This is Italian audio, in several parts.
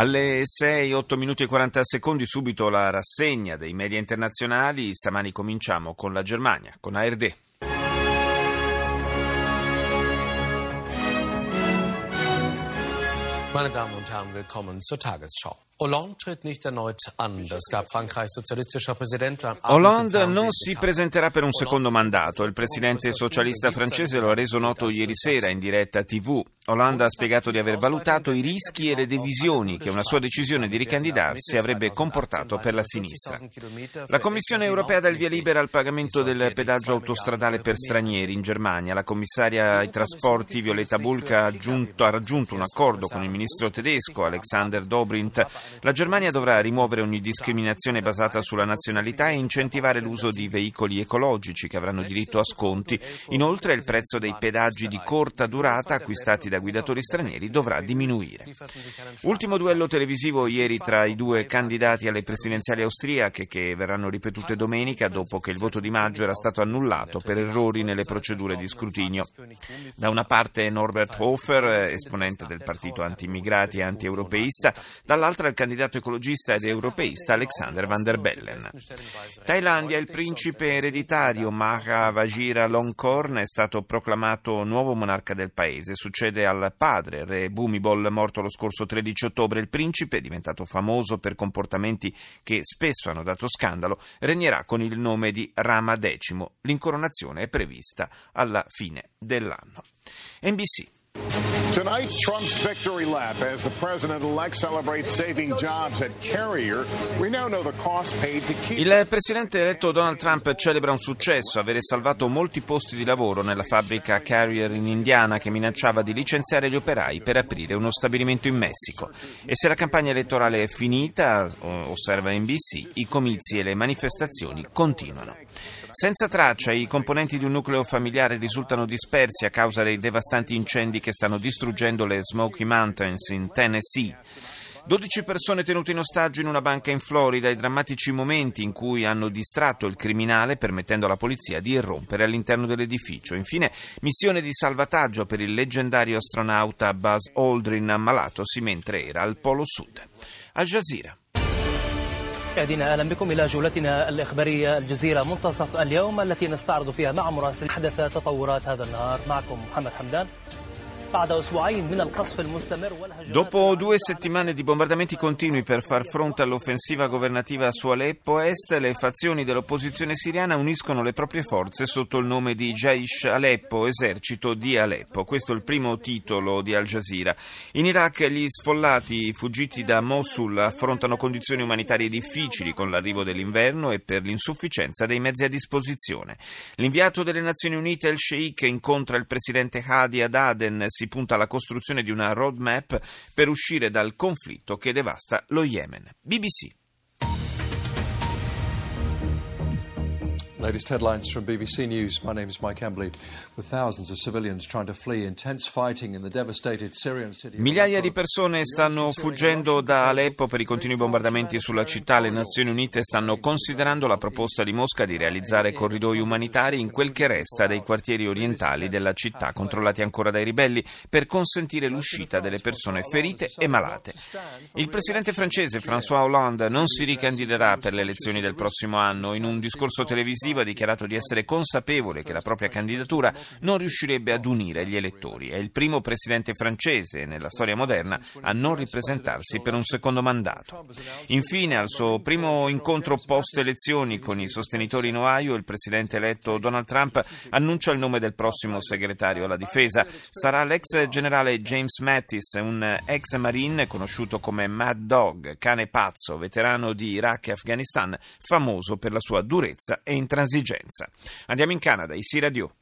Alle 6, 8 minuti e 40 secondi subito la rassegna dei media internazionali. Stamani cominciamo con la Germania, con ARD. Meine Damen und Herren, willkommen zur Tagesschau. Hollande tritt nicht erneut an. Das gab Frankreichs sozialistischer Präsident am Hollande non si presenterà per un secondo mandato. Il presidente socialista francese lo ha reso noto ieri sera in diretta TV. Hollande ha spiegato di aver valutato i rischi e le divisioni che una sua decisione di ricandidarsi avrebbe comportato per la sinistra. La Commissione europea dà il via libera al pagamento del pedaggio autostradale per stranieri in Germania. La commissaria ai trasporti Violeta Bulc ha, ha raggiunto un accordo con il ministro tedesco Alexander Dobrindt la Germania dovrà rimuovere ogni discriminazione basata sulla nazionalità e incentivare l'uso di veicoli ecologici che avranno diritto a sconti. Inoltre il prezzo dei pedaggi di corta durata acquistati da guidatori stranieri dovrà diminuire. Ultimo duello televisivo ieri tra i due candidati alle presidenziali austriache che verranno ripetute domenica dopo che il voto di maggio era stato annullato per errori nelle procedure di scrutinio. Da una parte Norbert Hofer, esponente del partito anti-immigrati e anti-europeista, dall'altra il candidato ecologista ed europeista Alexander van der Bellen. Thailandia, il principe ereditario Maha Vajira Longkorn è stato proclamato nuovo monarca del paese. Succede al padre, re Bhumibol, morto lo scorso 13 ottobre. Il principe, diventato famoso per comportamenti che spesso hanno dato scandalo, regnerà con il nome di Rama X. L'incoronazione è prevista alla fine dell'anno. NBC Tonight, Trump's victory lap as the president-elect celebrates saving jobs at Carrier. We now know the cost paid to keep. Il presidente eletto Donald Trump celebra un successo, avere salvato molti posti di lavoro nella fabbrica Carrier in Indiana che minacciava di licenziare gli operai per aprire uno stabilimento in Messico. E se la campagna elettorale è finita, osserva NBC, i comizi e le manifestazioni continuano. Senza traccia, i componenti di un nucleo familiare risultano dispersi a causa dei devastanti incendi che stanno distruggendo le Smoky Mountains in Tennessee. 12 persone tenute in ostaggio in una banca in Florida, i drammatici momenti in cui hanno distratto il criminale permettendo alla polizia di irrompere all'interno dell'edificio. Infine, missione di salvataggio per il leggendario astronauta Buzz Aldrin ammalatosi mentre era al Polo Sud. Al Jazeera. مشاهدينا اهلا بكم الى جولتنا الاخباريه الجزيره منتصف اليوم التي نستعرض فيها مع مراسل حدث تطورات هذا النهار معكم محمد حمدان Dopo due settimane di bombardamenti continui per far fronte all'offensiva governativa su Aleppo Est, le fazioni dell'opposizione siriana uniscono le proprie forze sotto il nome di Jaish Aleppo, esercito di Aleppo. Questo è il primo titolo di Al Jazeera. In Iraq gli sfollati fuggiti da Mosul affrontano condizioni umanitarie difficili con l'arrivo dell'inverno e per l'insufficienza dei mezzi a disposizione. L'inviato delle Nazioni Unite El Sheikh incontra il presidente Hadi ad Aden si punta alla costruzione di una roadmap per uscire dal conflitto che devasta lo Yemen. BBC. Latest headlines from BBC News. My name is Mike Embley. With thousands of civilians trying to flee intense fighting in the devastated Syrian city. Migliaia di persone stanno fuggendo da Aleppo per i continui bombardamenti sulla città. Le Nazioni Unite stanno considerando la proposta di Mosca di realizzare corridoi umanitari in quel che resta dei quartieri orientali della città, controllati ancora dai ribelli, per consentire l'uscita delle persone ferite e malate. Il presidente francese François Hollande non si ricandiderà per le elezioni del prossimo anno. In un discorso televisivo ha dichiarato di essere consapevole che la propria candidatura non riuscirebbe ad unire gli elettori. È il primo presidente francese nella storia moderna a non ripresentarsi per un secondo mandato. Infine, al suo primo incontro post-elezioni con i sostenitori in Ohio, il presidente eletto Donald Trump annuncia il nome del prossimo segretario alla difesa. Sarà l'ex generale James Mattis, un ex marine conosciuto come Mad Dog, cane pazzo, veterano di Iraq e Afghanistan, famoso per la sua durezza e intransigenza intransigenza. Andiamo in Canada, Isi Radio.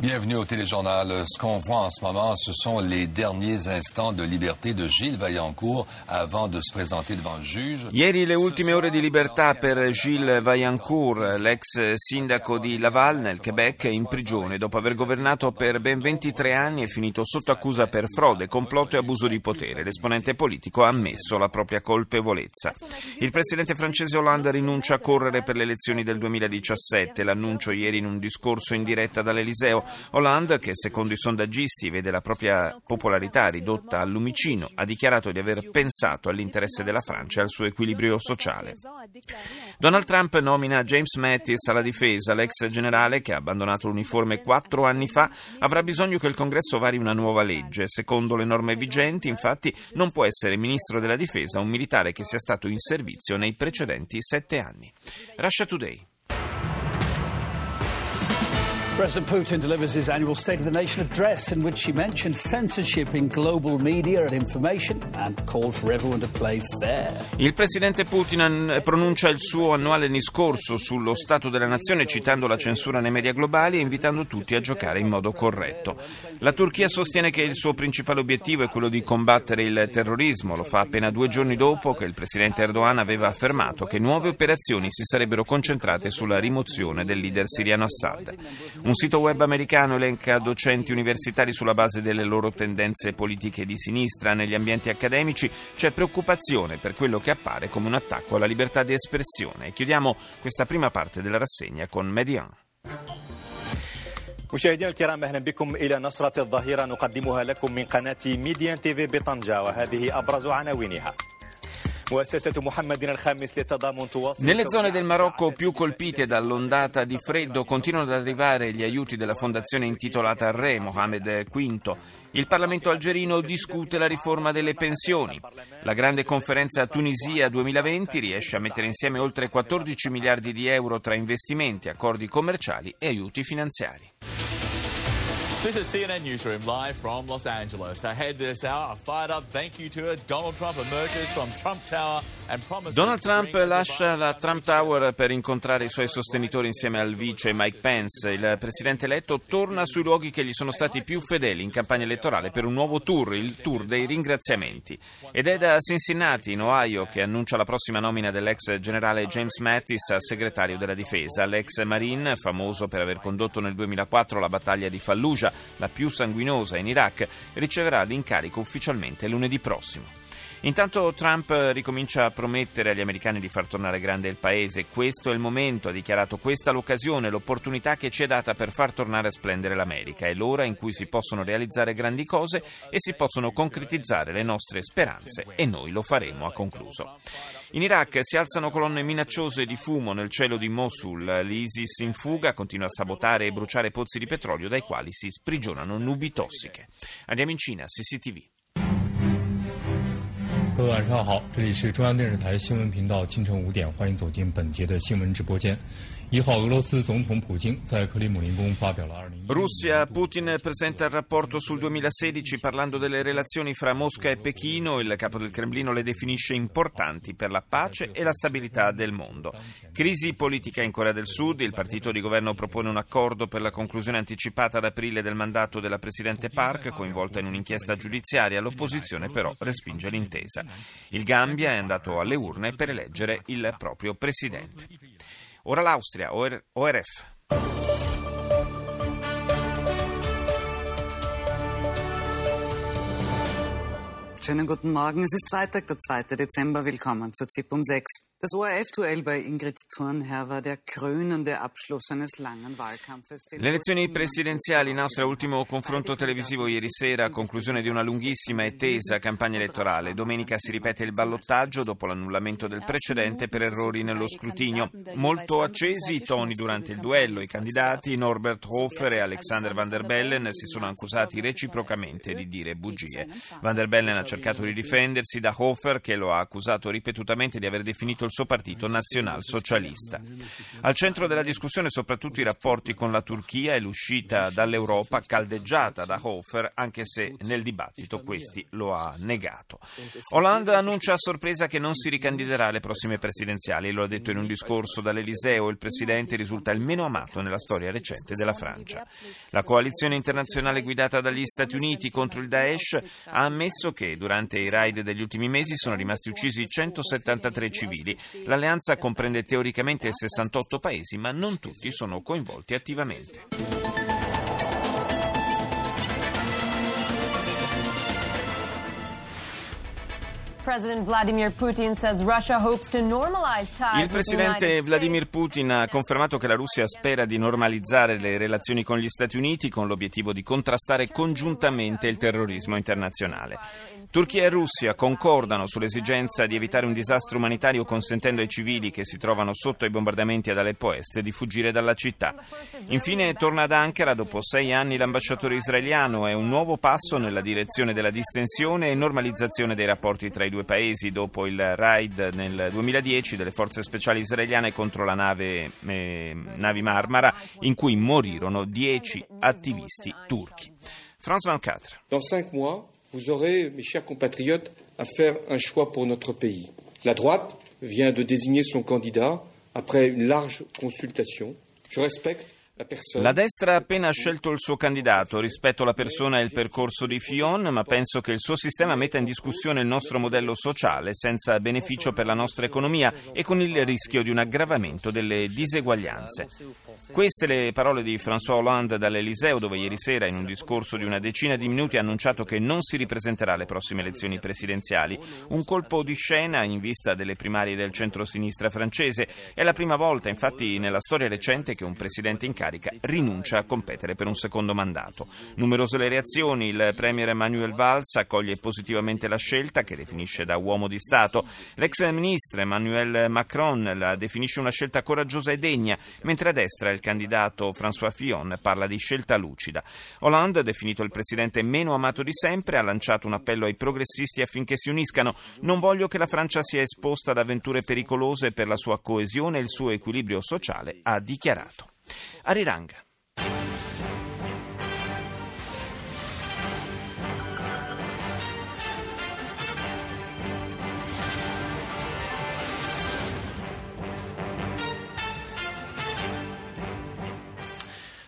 Bienvenue au téléjournal. Ce qu'on voit en ce moment, ce sont les derniers instants de liberté de Gilles Vaillancourt avant de se présenter devant le juge. Ieri le ultime ore di libertà per Gilles Vaillancourt, l'ex sindaco di Laval nel Quebec, in prigione dopo aver governato per ben 23 anni e finito sotto accusa per frode, complotto e abuso di potere. L'esponente politico ha ammesso la propria colpevolezza. Il presidente francese Hollande rinuncia a correre per le elezioni del 2017. L'annuncio ieri in un discorso in diretta dall'Eliseo. Hollande, che secondo i sondaggisti vede la propria popolarità ridotta al lumicino, ha dichiarato di aver pensato all'interesse della Francia e al suo equilibrio sociale. Donald Trump nomina James Mattis alla difesa. L'ex generale, che ha abbandonato l'uniforme quattro anni fa, avrà bisogno che il Congresso vari una nuova legge. Secondo le norme vigenti, infatti, non può essere ministro della difesa un militare che sia stato in servizio nei precedenti sette anni. Russia Today. President Putin delivers his annual State of the Nation address in which he mentioned censorship in global media and information and called for everyone to play fair. Il presidente Putin pronuncia il suo annuale discorso sullo Stato della Nazione citando la censura nei media globali e invitando tutti a giocare in modo corretto. La Turchia sostiene che il suo principale obiettivo è quello di combattere il terrorismo. Lo fa appena due giorni dopo che il presidente Erdogan aveva affermato che nuove operazioni si sarebbero concentrate sulla rimozione del leader siriano Assad. Un sito web americano elenca docenti universitari sulla base delle loro tendenze politiche di sinistra. Negli ambienti accademici c'è preoccupazione per quello che appare come un attacco alla libertà di espressione. Chiudiamo questa prima parte della rassegna con Median. مشاهدينا الكرام اهلا بكم الى نشره الظهيره نقدمها لكم من قناه ميديان تيفي بطنجه وهذه ابرز عناوينها nelle zone del Marocco più colpite dall'ondata di freddo continuano ad arrivare gli aiuti della fondazione intitolata al re Mohammed V. Il Parlamento algerino discute la riforma delle pensioni. La grande conferenza Tunisia 2020 riesce a mettere insieme oltre 14 miliardi di euro tra investimenti, accordi commerciali e aiuti finanziari. This is CNN Newsroom live from Los Angeles. Ahead this hour, a fired up thank you tour. Donald Trump emerges from Trump Tower. Donald Trump lascia la Trump Tower per incontrare i suoi sostenitori insieme al vice Mike Pence. Il presidente eletto torna sui luoghi che gli sono stati più fedeli in campagna elettorale per un nuovo tour, il tour dei ringraziamenti. Ed è da Cincinnati, in Ohio, che annuncia la prossima nomina dell'ex generale James Mattis a segretario della difesa. L'ex Marine, famoso per aver condotto nel 2004 la battaglia di Fallujah, la più sanguinosa in Iraq, riceverà l'incarico ufficialmente lunedì prossimo. Intanto Trump ricomincia a promettere agli americani di far tornare grande il paese. Questo è il momento, ha dichiarato, questa l'occasione, l'opportunità che ci è data per far tornare a splendere l'America. È l'ora in cui si possono realizzare grandi cose e si possono concretizzare le nostre speranze e noi lo faremo, ha concluso. In Iraq si alzano colonne minacciose di fumo nel cielo di Mosul. L'ISIS in fuga continua a sabotare e bruciare pozzi di petrolio dai quali si sprigionano nubi tossiche. Andiamo in Cina, CCTV. 各位晚上好，这里是中央电视台新闻频道，清晨五点，欢迎走进本节的新闻直播间。一号，俄罗斯总统普京在克里姆林宫发表了二零。Russia, Putin presenta il rapporto sul 2016 parlando delle relazioni fra Mosca e Pechino. Il capo del Cremlino le definisce importanti per la pace e la stabilità del mondo. Crisi politica in Corea del Sud. Il partito di governo propone un accordo per la conclusione anticipata ad aprile del mandato della presidente Park, coinvolta in un'inchiesta giudiziaria. L'opposizione però respinge l'intesa. Il Gambia è andato alle urne per eleggere il proprio presidente. Ora l'Austria, ORF. Schönen guten Morgen. Es ist Freitag, der 2. Dezember. Willkommen zu ZIP um 6. Das ORF-Duell bei Ingrid Thurnherr war der krönende Abschluss eines langen Wahlkampfes. Le elezioni presidenziali in Austria, ultimo confronto televisivo ieri sera, conclusione di una lunghissima e tesa campagna elettorale. Domenica si ripete il ballottaggio dopo l'annullamento del precedente per errori nello scrutinio. Molto accesi i toni durante il duello. I candidati Norbert Hofer e Alexander Van der Bellen si sono accusati reciprocamente di dire bugie. Van der Bellen ha cercato di difendersi da Hofer che lo ha accusato ripetutamente di aver definito il suo partito nazionalsocialista. Al centro della discussione soprattutto i rapporti con la Turchia e l'uscita dall'Europa caldeggiata da Hofer, anche se nel dibattito questi lo ha negato. Hollande annuncia a sorpresa che non si ricandiderà alle prossime presidenziali, lo ha detto in un discorso dall'Eliseo, il presidente risulta il meno amato nella storia recente della Francia. La coalizione internazionale guidata dagli Stati Uniti contro il Daesh ha ammesso che durante i raid degli ultimi mesi sono rimasti uccisi 173 civili. L'alleanza comprende teoricamente 68 paesi, ma non tutti sono coinvolti attivamente. Il presidente Vladimir Putin ha confermato che la Russia spera di normalizzare le relazioni con gli Stati Uniti con l'obiettivo di contrastare congiuntamente il terrorismo internazionale. Turchia e Russia concordano sull'esigenza di evitare un disastro umanitario consentendo ai civili che si trovano sotto i bombardamenti ad Aleppo Est di fuggire dalla città. Infine torna ad Ankara dopo sei anni l'ambasciatore israeliano. È un nuovo passo nella direzione della distensione e normalizzazione dei rapporti tra i due due paesi dopo il raid nel 2010 delle forze speciali israeliane contro la nave eh, navi Marmara in cui morirono dieci attivisti turchi. France 24. Dans cinq mois, vous aurez, mes chers compatriotes, à faire un choix pour notre pays. La droite vient de désigner son candidat après une large consultation. Je respecte la destra ha appena scelto il suo candidato rispetto alla persona e il percorso di Fion, ma penso che il suo sistema metta in discussione il nostro modello sociale senza beneficio per la nostra economia e con il rischio di un aggravamento delle diseguaglianze. Queste le parole di François Hollande dall'Eliseo, dove ieri sera in un discorso di una decina di minuti ha annunciato che non si ripresenterà alle prossime elezioni presidenziali. Un colpo di scena in vista delle primarie del centro-sinistra francese. È la prima volta, infatti, nella storia recente che un presidente in carica carica rinuncia a competere per un secondo mandato. Numerose le reazioni, il premier Emmanuel Valls accoglie positivamente la scelta che definisce da uomo di Stato. L'ex ministro Emmanuel Macron la definisce una scelta coraggiosa e degna, mentre a destra il candidato François Fillon parla di scelta lucida. Hollande, definito il presidente meno amato di sempre, ha lanciato un appello ai progressisti affinché si uniscano. Non voglio che la Francia sia esposta ad avventure pericolose per la sua coesione e il suo equilibrio sociale, ha dichiarato. Ariranga.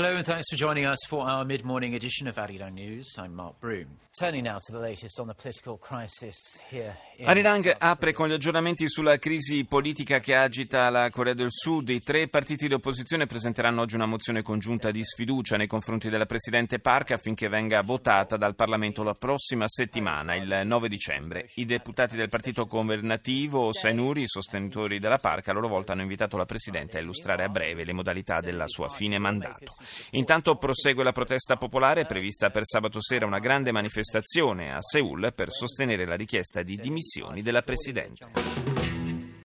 Hello and thanks for joining us for our mid-morning edition of Arirang News. I'm Mark Broom. Turning now to the latest on the political crisis here in Arirang apre con gli aggiornamenti sulla crisi politica che agita la Corea del Sud. I tre partiti di opposizione presenteranno oggi una mozione congiunta di sfiducia nei confronti della Presidente Park affinché venga votata dal Parlamento la prossima settimana, il 9 dicembre. I deputati del partito governativo Sainuri, sostenitori della Park, a loro volta hanno invitato la Presidente a illustrare a breve le modalità della sua fine mandato. Intanto prosegue la protesta popolare prevista per sabato sera una grande manifestazione a Seoul per sostenere la richiesta di dimissioni della Presidente.